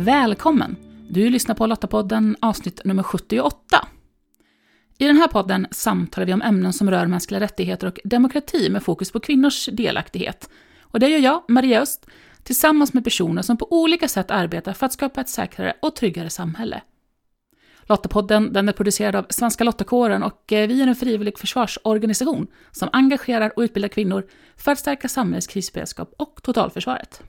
Välkommen! Du lyssnar på Lottapodden avsnitt nummer 78. I den här podden samtalar vi om ämnen som rör mänskliga rättigheter och demokrati med fokus på kvinnors delaktighet. Och det gör jag, Maria Öst, tillsammans med personer som på olika sätt arbetar för att skapa ett säkrare och tryggare samhälle. Lottapodden den är producerad av Svenska Lottakåren och eh, vi är en frivillig försvarsorganisation som engagerar och utbildar kvinnor för att stärka samhällets krisberedskap och totalförsvaret.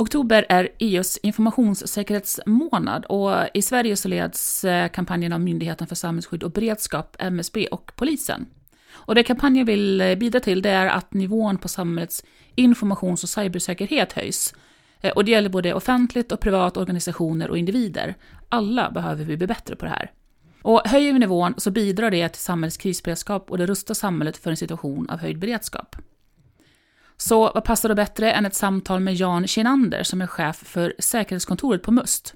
Oktober är EUs informationssäkerhetsmånad och i Sverige så leds eh, kampanjen av Myndigheten för samhällsskydd och beredskap, MSB, och polisen. Och det kampanjen vill eh, bidra till det är att nivån på samhällets informations och cybersäkerhet höjs. Eh, och det gäller både offentligt och privat, organisationer och individer. Alla behöver vi bli bättre på det här. Och höjer vi nivån så bidrar det till samhällets krisberedskap och det rustar samhället för en situation av höjd beredskap. Så vad passar då bättre än ett samtal med Jan Kinander som är chef för säkerhetskontoret på Must?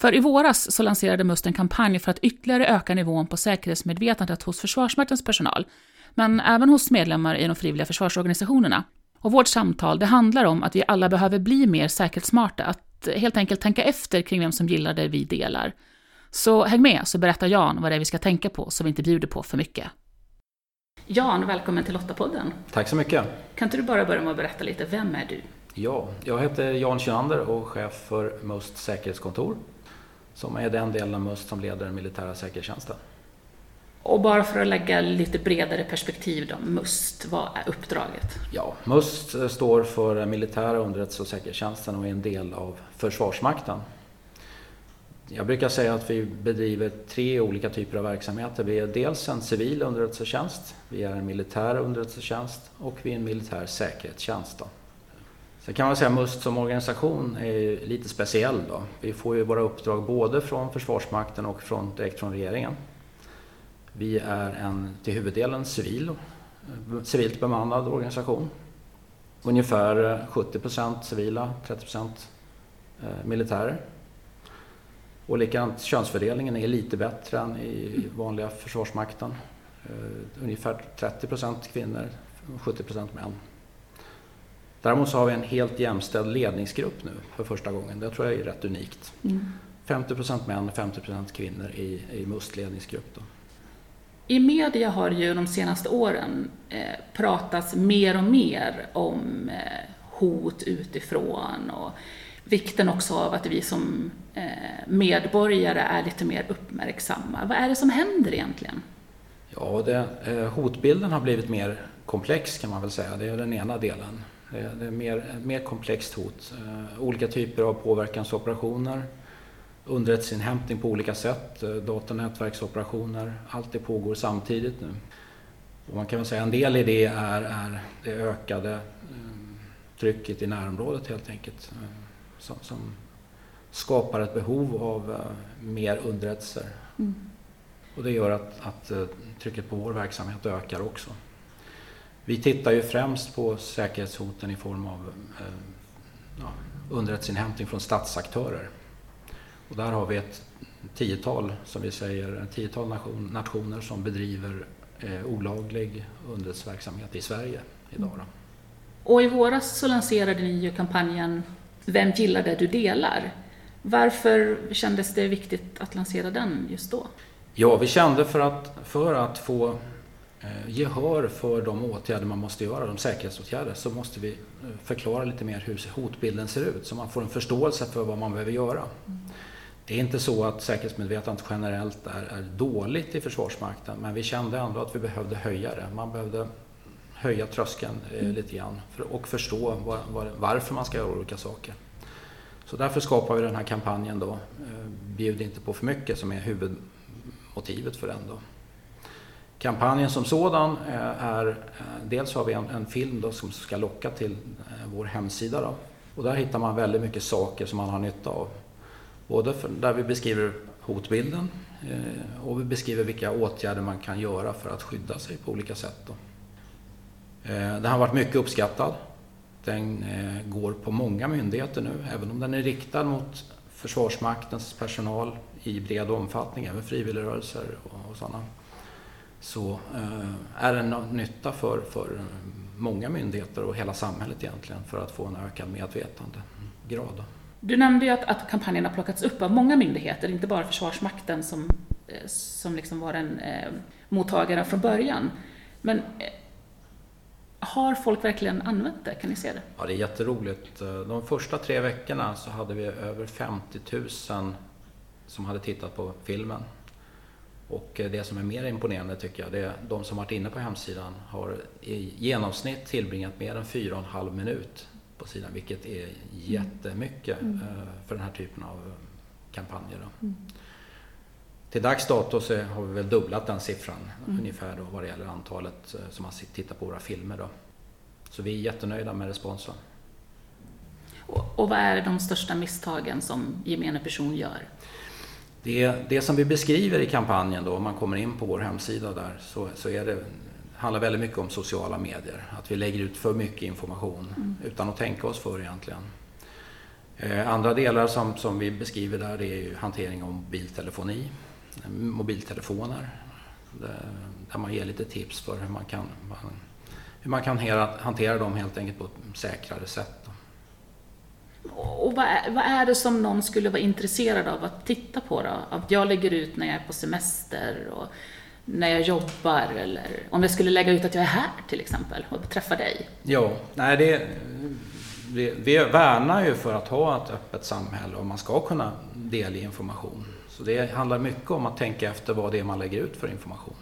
För i våras så lanserade Must en kampanj för att ytterligare öka nivån på säkerhetsmedvetandet hos Försvarsmaktens personal, men även hos medlemmar i de frivilliga försvarsorganisationerna. Och vårt samtal det handlar om att vi alla behöver bli mer säkerhetssmarta, att helt enkelt tänka efter kring vem som gillar det vi delar. Så häng med så berättar Jan vad det är vi ska tänka på så vi inte bjuder på för mycket. Jan, välkommen till Lottapodden. Tack så mycket. Kan inte du bara börja med att berätta lite, vem är du? Ja, jag heter Jan Kinander och chef för MUST säkerhetskontor som är den delen av MUST som leder den militära säkerhetstjänsten. Och bara för att lägga lite bredare perspektiv då, MUST, vad är uppdraget? Ja, MUST står för militära underrättelse och säkerhetstjänsten och är en del av Försvarsmakten. Jag brukar säga att vi bedriver tre olika typer av verksamheter. Vi är dels en civil underrättelsetjänst, vi är en militär underrättelsetjänst och vi är en militär säkerhetstjänst. Då. Sen kan man säga att MUST som organisation är lite speciell. Då. Vi får ju våra uppdrag både från Försvarsmakten och från, direkt från regeringen. Vi är en till huvuddelen civil, civilt bemannad organisation. Ungefär 70 procent civila, 30 procent eh, militärer. Och likadant könsfördelningen är lite bättre än i vanliga Försvarsmakten. Uh, ungefär 30 procent kvinnor, 70 procent män. Däremot så har vi en helt jämställd ledningsgrupp nu för första gången. Det tror jag är rätt unikt. Mm. 50 procent män och 50 procent kvinnor i, i MUST ledningsgrupp. Då. I media har ju de senaste åren eh, pratats mer och mer om eh, hot utifrån och vikten också av att vi som eh, medborgare är lite mer uppmärksamma. Vad är det som händer egentligen? Ja, det, eh, hotbilden har blivit mer komplex kan man väl säga. Det är den ena delen. Det är mer, mer komplext hot. Eh, olika typer av påverkansoperationer, underrättelseinhämtning på olika sätt, datanätverksoperationer. Allt det pågår samtidigt nu. Och man kan väl säga en del i det är, är det ökade trycket i närområdet helt enkelt som, som skapar ett behov av uh, mer underrättelser. Mm. Och det gör att, att uh, trycket på vår verksamhet ökar också. Vi tittar ju främst på säkerhetshoten i form av uh, ja, underrättelseinhämtning från statsaktörer. Och där har vi ett tiotal, som vi säger, ett tiotal nation, nationer som bedriver eh, olaglig underrättelseverksamhet i Sverige idag. Då. Och i våras så lanserade ni ju kampanjen vem gillar det du delar? Varför kändes det viktigt att lansera den just då? Ja, vi kände för att, för att få eh, gehör för de åtgärder man måste göra, de säkerhetsåtgärder, så måste vi eh, förklara lite mer hur hotbilden ser ut så man får en förståelse för vad man behöver göra. Mm. Det är inte så att säkerhetsmedvetandet generellt är, är, dåligt i Försvarsmakten men vi kände ändå att vi behövde höja det. Man behövde höja tröskeln eh, mm. lite grann för, och förstå var, var, varför man ska göra olika saker. Så därför skapar vi den här kampanjen då, eh, Bjud inte på för mycket, som är huvudmotivet för den. Då. Kampanjen som sådan eh, är, eh, dels har vi en, en film då som ska locka till eh, vår hemsida då. Och där hittar man väldigt mycket saker som man har nytta av. Både för, där vi beskriver hotbilden och vi beskriver vilka åtgärder man kan göra för att skydda sig på olika sätt. Då. Eh, den har varit mycket uppskattad. Den eh, går på många myndigheter nu, även om den är riktad mot Försvarsmaktens personal i bred omfattning, även frivilligrörelser och sådana. Så eh, är den nytta för, för många myndigheter och hela samhället egentligen för att få en ökad medvetandegrad. Mm, du nämnde ju att, att kampanjen har plockats upp av många myndigheter, inte bara Försvarsmakten som, som liksom var en eh, mottagare från början. Men har folk verkligen använt det? Kan ni se det? Ja, det är jätteroligt. De första tre veckorna så hade vi över 50 000 som hade tittat på filmen. Och det som är mer imponerande tycker jag, det är de som varit inne på hemsidan har i genomsnitt tillbringat mer än fyra och en halv minut på sidan, vilket är jättemycket mm. Eh, för den här typen av kampanjer. Mm. Till dags dato så har vi väl dubblat den siffran mm. ungefär då vad det gäller antalet eh, som har tittat på våra filmer. Då. Så vi är jättenöjda med responsen. Och, och vad är de största misstagen som gemene person gör? Det, det som vi beskriver i kampanjen då, om man kommer in på vår hemsida där, så, så är det, handlar väldigt mycket om sociala medier. Att vi lägger ut för mycket information mm. utan att tänka oss för egentligen. Eh, andra delar som, som vi beskriver där är ju hantering av mobiltelefoni, mobiltelefoner. Där man ger lite tips för hur man kan, hur man kan hantera dem helt enkelt på ett säkrare sätt. Och vad är, vad är det som någon skulle vara intresserad av att titta på då? Att jag lägger ut när jag är på semester och när jag jobbar eller om jag skulle lägga ut att jag är här till exempel och träffar dig? Ja, nej det, vi, vi värnar ju för att ha ett öppet samhälle och man ska kunna dela information. Så det handlar mycket om att tänka efter vad det är man lägger ut för information.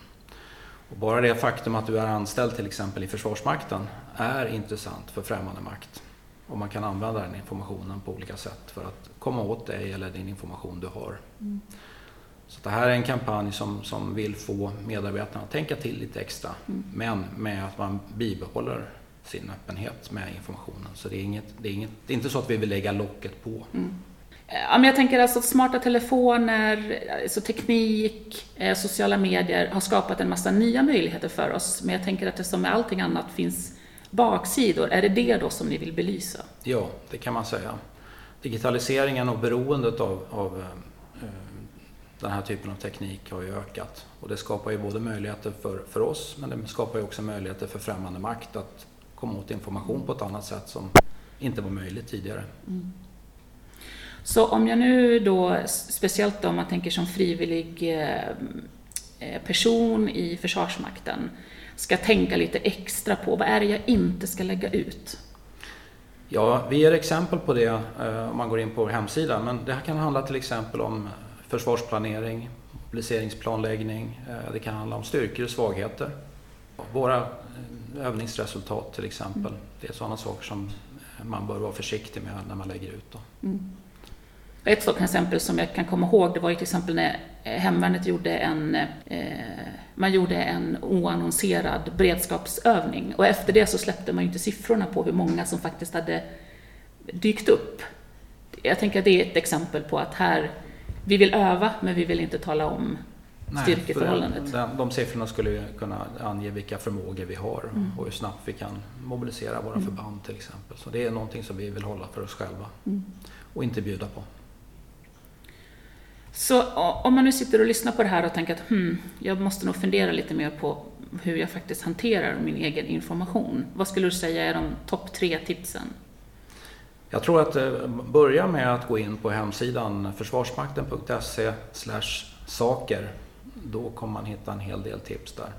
Och bara det faktum att du är anställd till exempel i Försvarsmakten är intressant för främmande makt. Och man kan använda den informationen på olika sätt för att komma åt dig eller din information du har. Mm. Så det här är en kampanj som, som vill få medarbetarna att tänka till lite extra. Mm. Men med att man bibehåller sin öppenhet med informationen. Så det är, inget, det är, inget, det är inte så att vi vill lägga locket på. Mm. Ja, men jag tänker alltså att smarta telefoner, alltså teknik, eh, sociala medier har skapat en massa nya möjligheter för oss. Men jag tänker att det som med allting annat finns baksidor. Är det det då som ni vill belysa? Ja, det kan man säga. Digitaliseringen och beroendet av, av eh, den här typen av teknik har ju ökat. Och det skapar ju både möjligheter för, för oss men det skapar ju också möjligheter för främmande makt att komma åt information på ett annat sätt som inte var möjligt tidigare. Mm. Så om jag nu då, speciellt om man tänker som frivillig eh, eh, person i Försvarsmakten, ska tänka lite extra på vad är det jag inte ska lägga ut? Ja, vi ger exempel på det eh, om man går in på vår hemsida, men det här kan handla till exempel om försvarsplanering, mobiliseringsplanläggning, det kan handla om styrkor och svagheter. Våra övningsresultat till exempel, mm. det är sådana saker som man bör vara försiktig med när man lägger ut. Mm. Ett sådant exempel som jag kan komma ihåg, det var ju till exempel när eh, Hemvärnet gjorde en, eh, man gjorde en oannonserad beredskapsövning och efter det så släppte man ju inte siffrorna på hur många som faktiskt hade dykt upp. Jag tänker att det är ett exempel på att här, vi vill öva men vi vill inte tala om styrkeförhållandet. Nej, de siffrorna skulle ju kunna ange vilka förmågor vi har mm. och hur snabbt vi kan mobilisera våra mm. förband till exempel. Så det är någonting som vi vill hålla för oss själva mm. och inte bjuda på. Så om man nu sitter och lyssnar på det här och tänker att hmm, jag måste nog fundera lite mer på hur jag faktiskt hanterar min egen information. Vad skulle du säga är de topp tre tipsen? Jag tror att eh, börja med att gå in på hemsidan försvarsmakten.se saker. Då kommer man hitta en hel del tips där.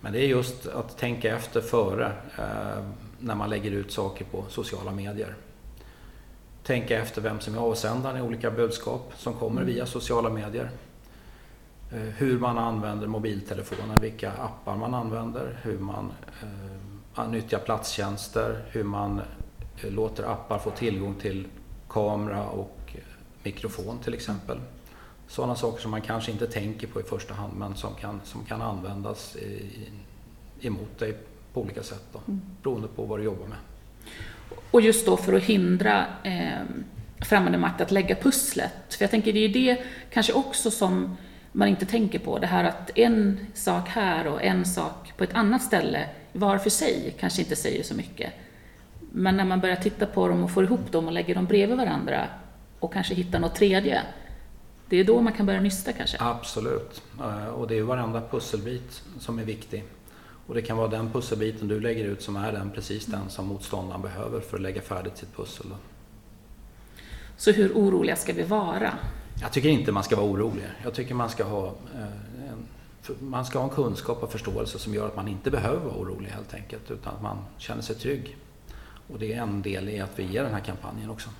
Men det är just att tänka efter före eh, när man lägger ut saker på sociala medier tänka efter vem som är avsändaren i olika budskap som kommer mm. via sociala medier. Eh, hur man använder mobiltelefonen, vilka appar man använder, hur man eh, nyttjar platstjänster, hur man eh, låter appar få tillgång till kamera och eh, mikrofon till exempel. Sådana saker som man kanske inte tänker på i första hand men som kan, som kan användas i, emot dig på olika sätt då, mm. beroende på vad du jobbar med. Och just då för att hindra eh, främmande makt att lägga pusslet. För jag tänker det är det kanske också som man inte tänker på. Det här att en sak här och en sak på ett annat ställe var för sig kanske inte säger så mycket. Men när man börjar titta på dem och får ihop dem och lägger dem bredvid varandra och kanske hittar något tredje. Det är då man kan börja nysta kanske? Absolut. Eh, och det är varenda pusselbit som är viktig. Och det kan vara den pusselbiten du lägger ut som är den, precis den som motståndaren behöver för att lägga färdigt sitt pussel. Så hur oroliga ska vi vara? Jag tycker inte man ska vara orolig. Jag tycker man ska ha eh, en, man ska ha en kunskap och förståelse som gör att man inte behöver vara orolig helt enkelt, utan att man känner sig trygg. Och det är en del i att vi ger den här kampanjen också.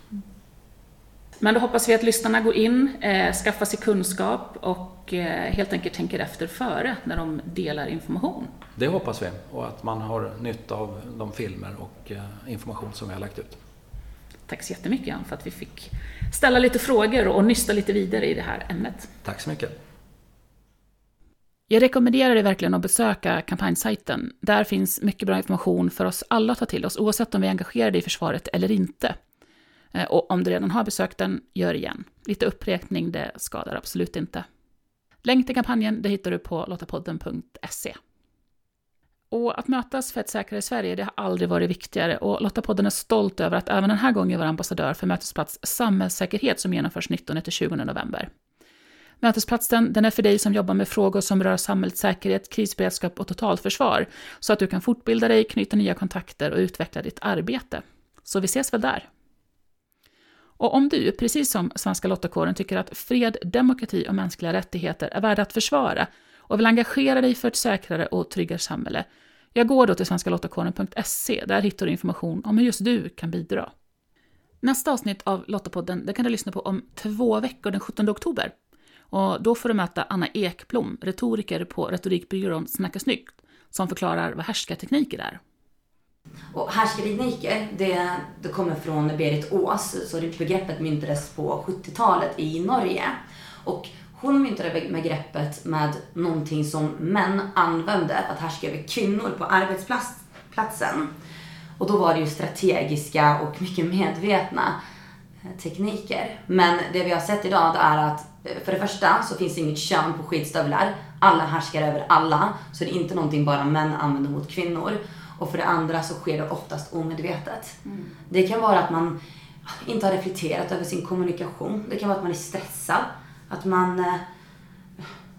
Men då hoppas vi att lyssnarna går in, eh, skaffar sig kunskap och eh, helt enkelt tänker efter före när de delar information. Det hoppas vi och att man har nytta av de filmer och eh, information som vi har lagt ut. Tack så jättemycket Jan för att vi fick ställa lite frågor och nysta lite vidare i det här ämnet. Tack så mycket. Jag rekommenderar dig verkligen att besöka kampanjsajten. Där finns mycket bra information för oss alla att ta till oss, oavsett om vi är engagerade i försvaret eller inte. Eh, och om du redan har besökt den, gör igen. Lite uppräkning, det skadar absolut inte. Länk till kampanjen det hittar du på lottapodden.se. Och att mötas för ett säkrare Sverige, det har aldrig varit viktigare och Lottapodden är stolt över att även den här gången vara ambassadör för Mötesplats Samhällssäkerhet som genomförs 19-20 november. Mötesplatsen den är för dig som jobbar med frågor som rör samhällets säkerhet, krisberedskap och totalförsvar, så att du kan fortbilda dig, knyta nya kontakter och utveckla ditt arbete. Så vi ses väl där! Och om du, precis som Svenska Lottakåren, tycker att fred, demokrati och mänskliga rättigheter är värda att försvara och vill engagera dig för ett säkrare och tryggare samhälle, jag går då till svenskalottakåren.se. Där hittar du information om hur just du kan bidra. Nästa avsnitt av Lottapodden det kan du lyssna på om två veckor, den 17 oktober. Och då får du möta Anna Ekblom, retoriker på retorikbyrån Snacka snyggt, som förklarar vad härskartekniker är. Och härskartekniker, det, det kommer från Berit Ås, så det begreppet myntades på 70-talet i Norge. Och hon myntade begreppet med någonting som män använde för att härska över kvinnor på arbetsplatsen. Och då var det ju strategiska och mycket medvetna eh, tekniker. Men det vi har sett idag det är att eh, för det första så finns det inget kön på skidstövlar. Alla härskar över alla. Så det är inte någonting bara män använder mot kvinnor. Och för det andra så sker det oftast omedvetet. Mm. Det kan vara att man inte har reflekterat över sin kommunikation. Det kan vara att man är stressad. Att man eh,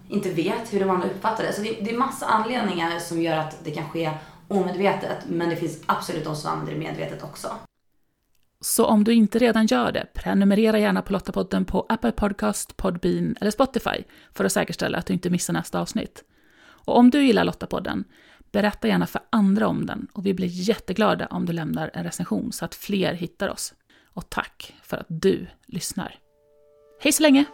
inte vet hur de andra uppfattar det. Så det, det är massa anledningar som gör att det kan ske omedvetet. Men det finns absolut de som använder det medvetet också. Så om du inte redan gör det, prenumerera gärna på Lottapodden på Apple Podcast, Podbean eller Spotify för att säkerställa att du inte missar nästa avsnitt. Och om du gillar Lottapodden, berätta gärna för andra om den och vi blir jätteglada om du lämnar en recension så att fler hittar oss. Och tack för att du lyssnar. Hej så länge!